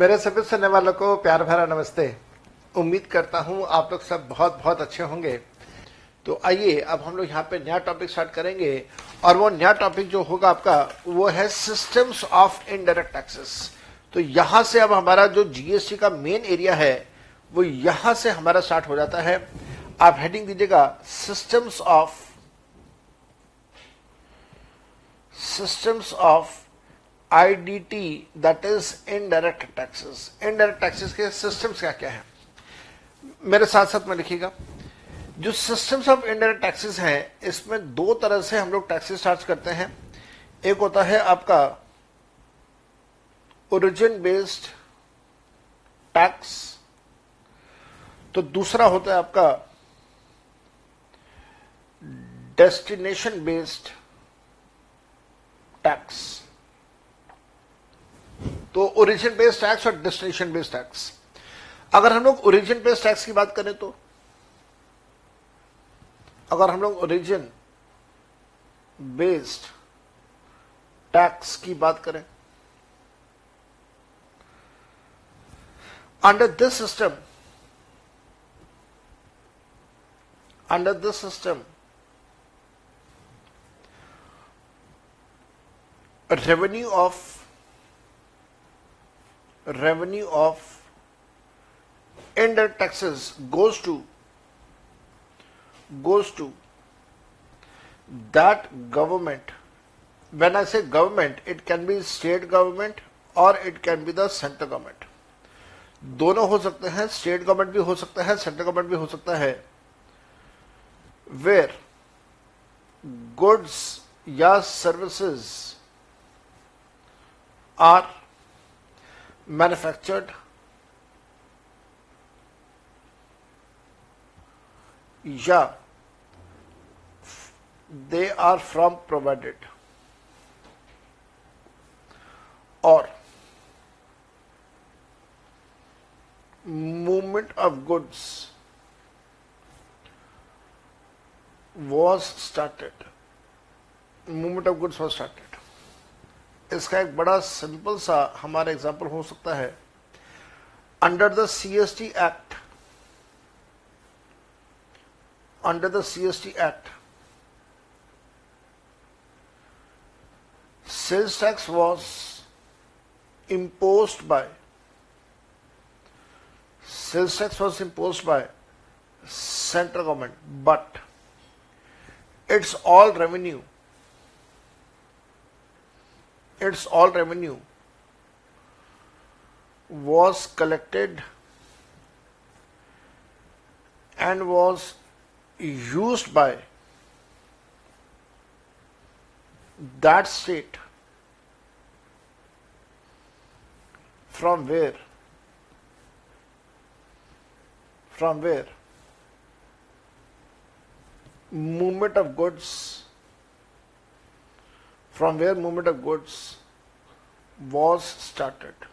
मेरे सभी सुनने वालों को प्यार भरा नमस्ते। उम्मीद करता हूँ आप लोग सब बहुत बहुत अच्छे होंगे। तो आइए, अब हम लोग यहाँ पे नया टॉपिक स्टार्ट करेंगे और वो नया टॉपिक जो होगा आपका, वो है सिस्टम्स ऑफ़ इनडायरेक्ट टैक्सेस तो यहाँ से अब हमारा जो जीएसटी का मेन एरिया है, वो यहाँ से हमारा स्टार्ट हो जाता है। आप हेडिंग दीजिएगा systems of systems of IDT that is indirect taxes indirect taxes के systems क्या क्या है? मेरे साथ साथ में लिखिएगा। जो systems ऑफ़ indirect टैक्सेस हैं, इसमें दो तरह से हम लोग टैक्सेस चार्ज करते हैं। एक होता है आपका ओरिजिन बेस्ड टैक्स तो दूसरा होता है आपका डेस्टिनेशन बेस्ड टैक्स तो ओरिजिन बेस्ड टैक्स और डेस्टिनेशन बेस्ड टैक्स अगर हम लोग ओरिजिन बेस्ड टैक्स की बात करें तो अगर हम लोग ओरिजिन बेस्ड टैक्स की बात करें under this system under this system revenue of revenue of indirect taxes goes to goes to that government when i say government it can be state government or it can be the central government दोनों हो सकते हैं state government भी हो सकता है central government भी हो सकता है वेयर गुड्स या सर्विसेज़ are manufactured. या they are from provided. Or movement of goods was started. Movement of goods was started इसका एक बड़ा सिंपल सा हमारा एग्ज़ाम्पल हो सकता है। Under the C S T act under the C S T act sales tax was imposed by sales tax was impose by central government but its all revenue its all revenue. Was collected and was used by that state from where? From where? Movement of goods from where movement of goods was started.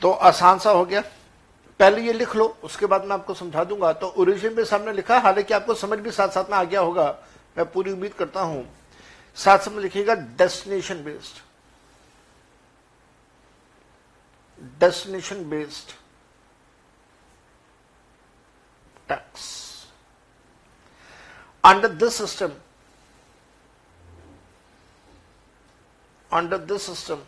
तो आसान सा हो गया। पहले ये लिख लो, उसके बाद मैं आपको समझा दूँगा। तो ओरिजिन पे सामने लिखा, हालाँकि आपको समझ भी साथ साथ में आ गया होगा। मैं पूरी उम्मीद करता हूँ। साथ साथ में लिखिएगा destination based destination based tax under this system under this system,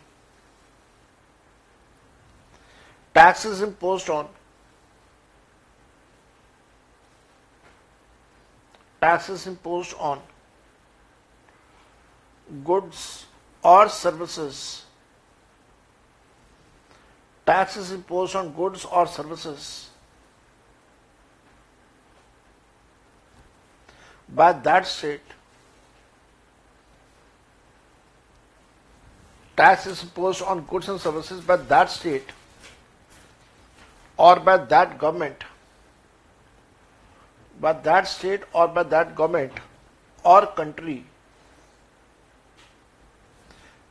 tax is imposed on tax is imposed on goods or services. Tax is imposed on goods or services by that state tax is imposed on goods and services by that state or by that government, by that state or by that government or country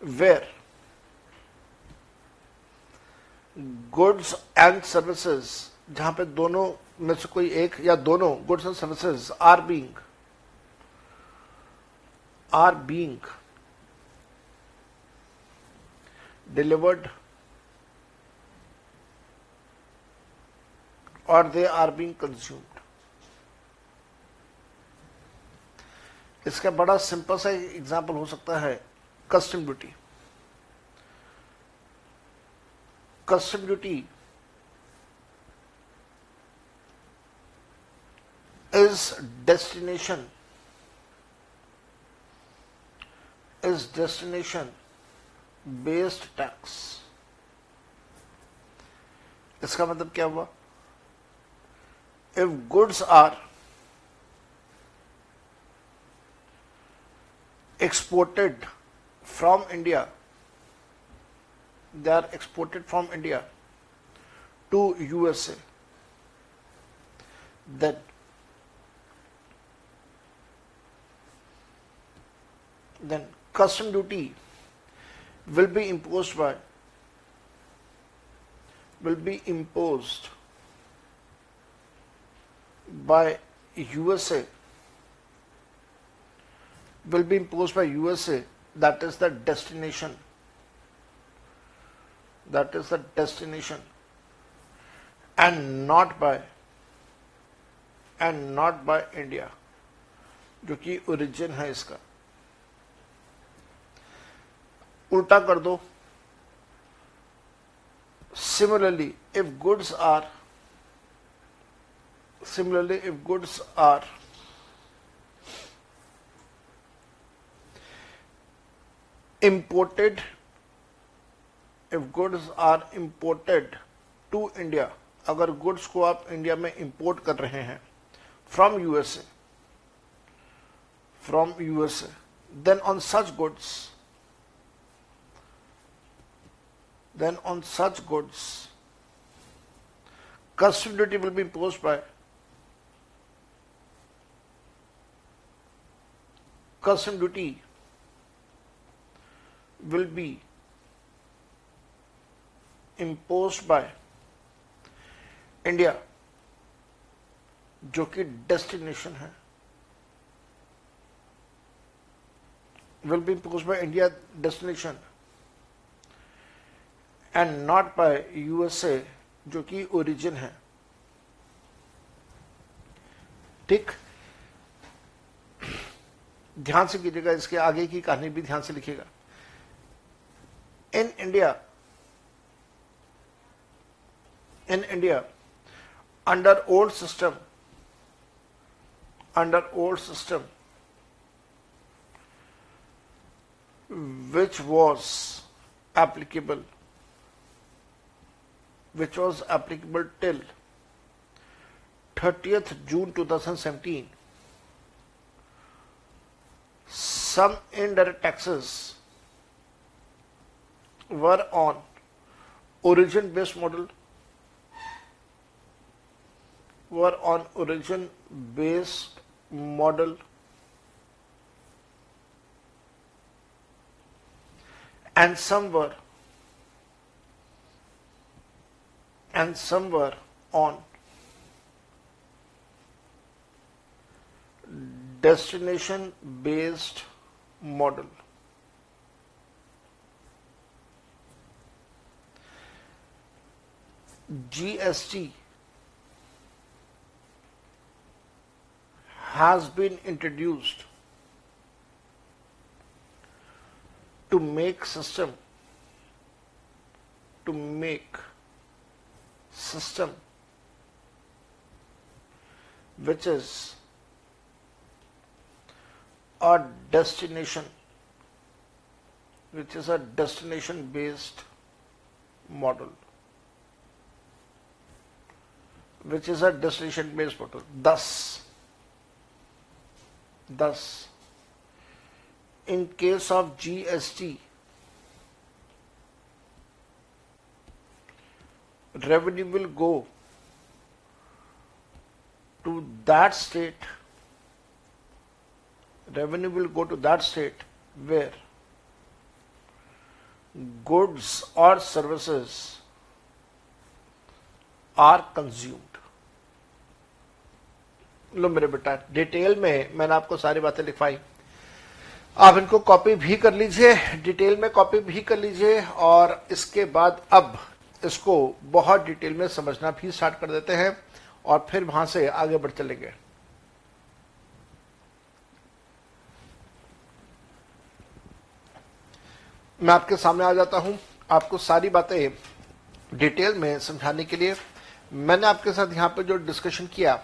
where goods and services जहाँ पे दोनों में से कोई एक या दोनों goods and services are being are being delivered or they are being consumed. इसका बड़ा सिंपल सा एग्ज़ाम्पल हो सकता है custom duty custom duty is destination is destination based tax. इसका मतलब क्या हुआ? If goods are exported from India they are exported from India to USA then then custom duty will be imposed by will be imposed by USA will be imposed by USA that is the destination that is the destination and not by and not by India जो कि origin है इसका उल्टा कर दो। Similarly if goods are similarly, if goods are, imported, if goods are imported to India, अगर goods को आप इंडिया में इंपोर्ट कर रहे हैं from USA from USA then on such goods then on such goods custom duty will be imposed by custom duty will be imposed by India जो कि destination है will be imposed by India destination and not by USA जो कि origin है। ठीक? ध्यान से कीजिएगा, इसके आगे की कहानी भी ध्यान से लिखिएगा। In India in India under old system under old system which was applicable which was applicable till 30th June 2017 some indirect taxes were on origin based model were on origin based model and some were and some were on. Destination based model. GST has been introduced to make system to make system which is a destination which is a destination based model which is a destination based model. Thus thus in case of GST revenue will go to that state revenue will go to that state where goods or services are consumed लो मेरे बेटा detail में मैंने आपको सारी बातें लिखवाई आप इनको कॉपी भी कर लीजिए डिटेल में कॉपी भी कर लीजिए और इसके बाद अब इसको बहुत डिटेल में समझना भी स्टार्ट कर देते हैं और फिर वहाँ से आगे बढ़ चलेंगे। मैं आपके सामने आ जाता हूँ आपको सारी बातें डिटेल में समझाने के लिए। मैंने आपके साथ यहाँ पर जो डिस्कशन किया,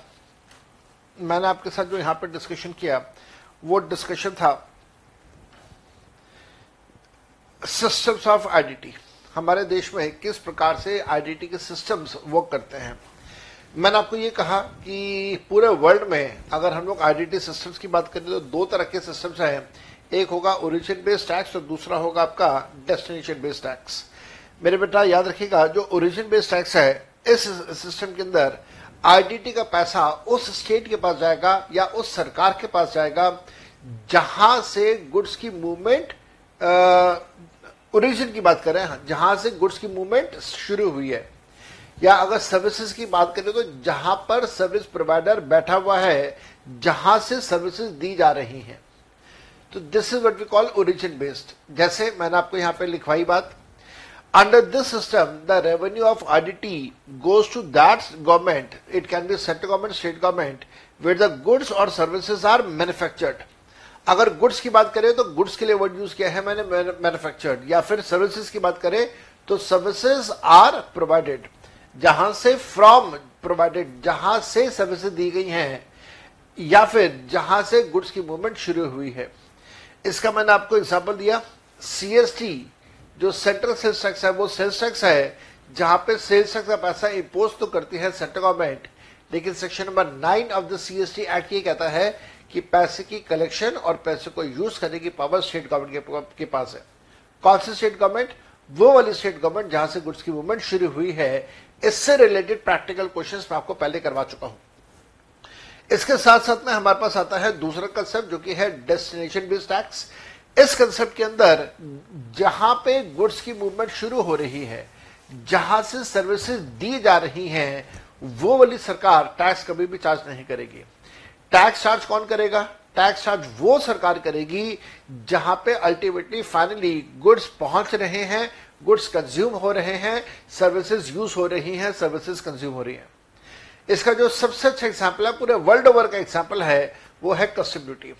मैंने आपके साथ जो यहाँ पर डिस्कशन किया, वो डिस्कशन था सिस्टम्स ऑफ़ आईडीटी हमारे देश में किस प्रकार से आईडीटी के सिस्टम्स वर्क करते हैं। मैंने आपको ये कहा कि पूरे वर्ल्ड में अगर हम लोग आईडीटी सिस्टम्स की बात करें तो दो तरह के सिस्टम्स हैं। एक होगा ओरिजिन बेस्ड टैक्स और दूसरा होगा आपका डेस्टिनेशन बेस्ड टैक्स मेरे बेटा, याद रखिएगा, जो ओरिजिन बेस्ड टैक्स है, इस सिस्टम के अंदर आईडीटी का पैसा उस स्टेट के पास जाएगा या उस सरकार के पास जाएगा जहाँ से गुड्स की मूवमेंट ओरिजिन की बात करें जहाँ से गुड्स की मूवमेंट शुरू हुई है। या अगर सर्विसेज़ की बात करें तो जहाँ पर सर्विस प्रोवाइडर बैठा हुआ है, जहाँ से सर्विसेज़ दी जा रही हैं। तो this is what we call origin based जैसे मैंने आपको यहाँ पे लिखवाई बात under this system the revenue of IDT goes to that government it can be central government state government where the goods और सर्विसेज़ आर मैन्युफैक्चर्ड अगर goods की बात करें तो गुड्स के लिए वर्ड यूज़ किया है मैंने मैन्युफैक्चर्ड या फिर सर्विसेज़ की बात करें तो सर्विसेज़ आर प्रोवाइडेड जहाँ से फ्रॉम प्रोवाइडेड जहाँ से सर्विसेज़ दी गई हैं, या फिर जहाँ से गुड्स की मूवमेंट शुरू हुई है। इसका मैंने आपको एग्ज़ाम्पल दिया सीएसटी जो सेंट्रल सेल्स टैक्स है, वो सेल्स टैक्स है, जहाँ पे सेल्स टैक्स का पैसा इम्पोज तो करती है सेंट्रल गवर्नमेंट लेकिन section number nine of the CST act ये कहता है कि पैसे की कलेक्शन और पैसे को यूज़ करने की पावर स्टेट गवर्नमेंट के पास है। कौन सी स्टेट गवर्नमेंट वो वाली स्टेट गवर्नमेंट जहाँ से गुड्स की मूवमेंट शुरू हुई है, इससे रिलेटेड प्रैक्टिकल क्वेश्चन मैं आपको पहले करवा चुका हूँ। इसके साथ साथ में हमारे पास आता है दूसरा कंसेप्ट जो कि है डेस्टिनेशन बेस्ड टैक्स इस कंसेप्ट के अंदर जहाँ पे गुड्स की मूवमेंट शुरू हो रही है, जहाँ से सर्विसेज़ दी जा रही हैं, वो वाली सरकार टैक्स कभी भी चार्ज नहीं करेगी। टैक्स चार्ज कौन करेगा? टैक्स चार्ज वो सरकार करेगी जहाँ पे अल्टीमेटली फाइनली गुड्स पहुँच रहे हैं गुड्स कंज्यूम हो रहे हैं सर्विसेज़ यूज़ हो रही हैं सर्विसेज़ कंज्यूम हो रही हैं। इसका जो सबसे अच्छा एग्ज़ाम्पल है, पूरे वर्ल्ड ओवर का एग्ज़ाम्पल है, वो है कस्टम ड्यूटी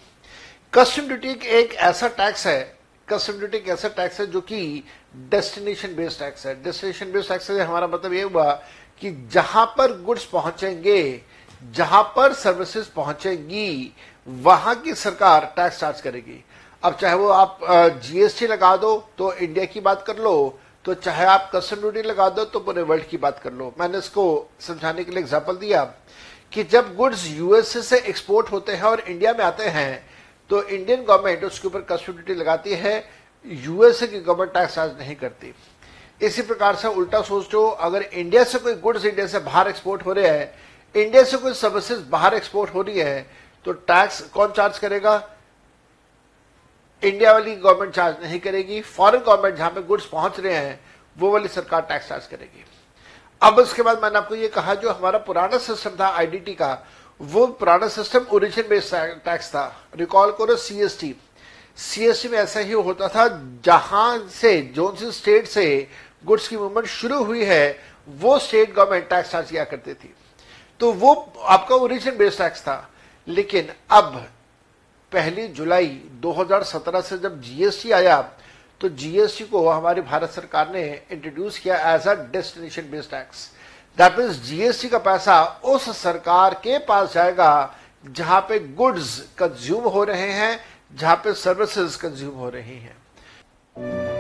कस्टम ड्यूटी एक ऐसा टैक्स है कस्टम ड्यूटी एक ऐसा टैक्स है जो कि डेस्टिनेशन बेस्ड टैक्स है। डेस्टिनेशन बेस्ड टैक्स से हमारा मतलब ये हुआ कि जहाँ पर गुड्स पहुँचेंगे जहाँ पर सर्विसेज़ पहुंचेगी, वहाँ की सरकार टैक्स चार्ज करेगी। अब चाहे वो आप जीएसटी लगा दो तो इंडिया की बात कर लो तो चाहे आप कस्टम ड्यूटी लगा दो तो पूरे वर्ल्ड की बात कर लो। मैंने इसको समझाने के लिए एग्ज़ाम्पल दिया। कि जब गुड्स यूएसए से एक्सपोर्ट होते हैं और इंडिया में आते हैं तो इंडियन गवर्नमेंट उसके ऊपर कस्टम ड्यूटी लगाती है यूएसए की गवर्नमेंट टैक्स चार्ज नहीं करती। इसी प्रकार से उल्टा सोच सोचो अगर इंडिया से कोई गुड्स इंडिया से बाहर एक्सपोर्ट हो रहे हैं इंडिया से कोई सर्विसेज़ बाहर एक्सपोर्ट हो रही है तो टैक्स कौन चार्ज करेगा? इंडिया वाली गवर्नमेंट चार्ज नहीं करेगी। फॉरेन गवर्नमेंट जहाँ पे गुड्स पहुँच रहे हैं, वो वाली सरकार टैक्स चार्ज करेगी। अब उसके बाद मैंने आपको ये कहा, जो हमारा पुराना सिस्टम था आईडीटी का, वो पुराना सिस्टम ओरिजिन बेस्ड टैक्स था। रिकॉल करो सीएसटी सीएसटी में ऐसा ही होता था, जहाँ से, जो सी स्टेट से गुड्स की मूवमेंट शुरू हुई है, वो स्टेट गवर्नमेंट टैक्स चार्ज किया करती थी। तो वो, आपका ओरिजिन बेस्ड टैक्स था। लेकिन अब, पहली जुलाई 2017 से जब जीएसटी आया तो जीएसटी को हमारी भारत सरकार ने इंट्रोड्यूस किया as a destination based tax that mean GST का पैसा उस सरकार के पास जाएगा जहाँ पे गुड्स कंज्यूम हो रहे हैं, जहाँ पे सर्विसेज़ कंज्यूम हो रही हैं।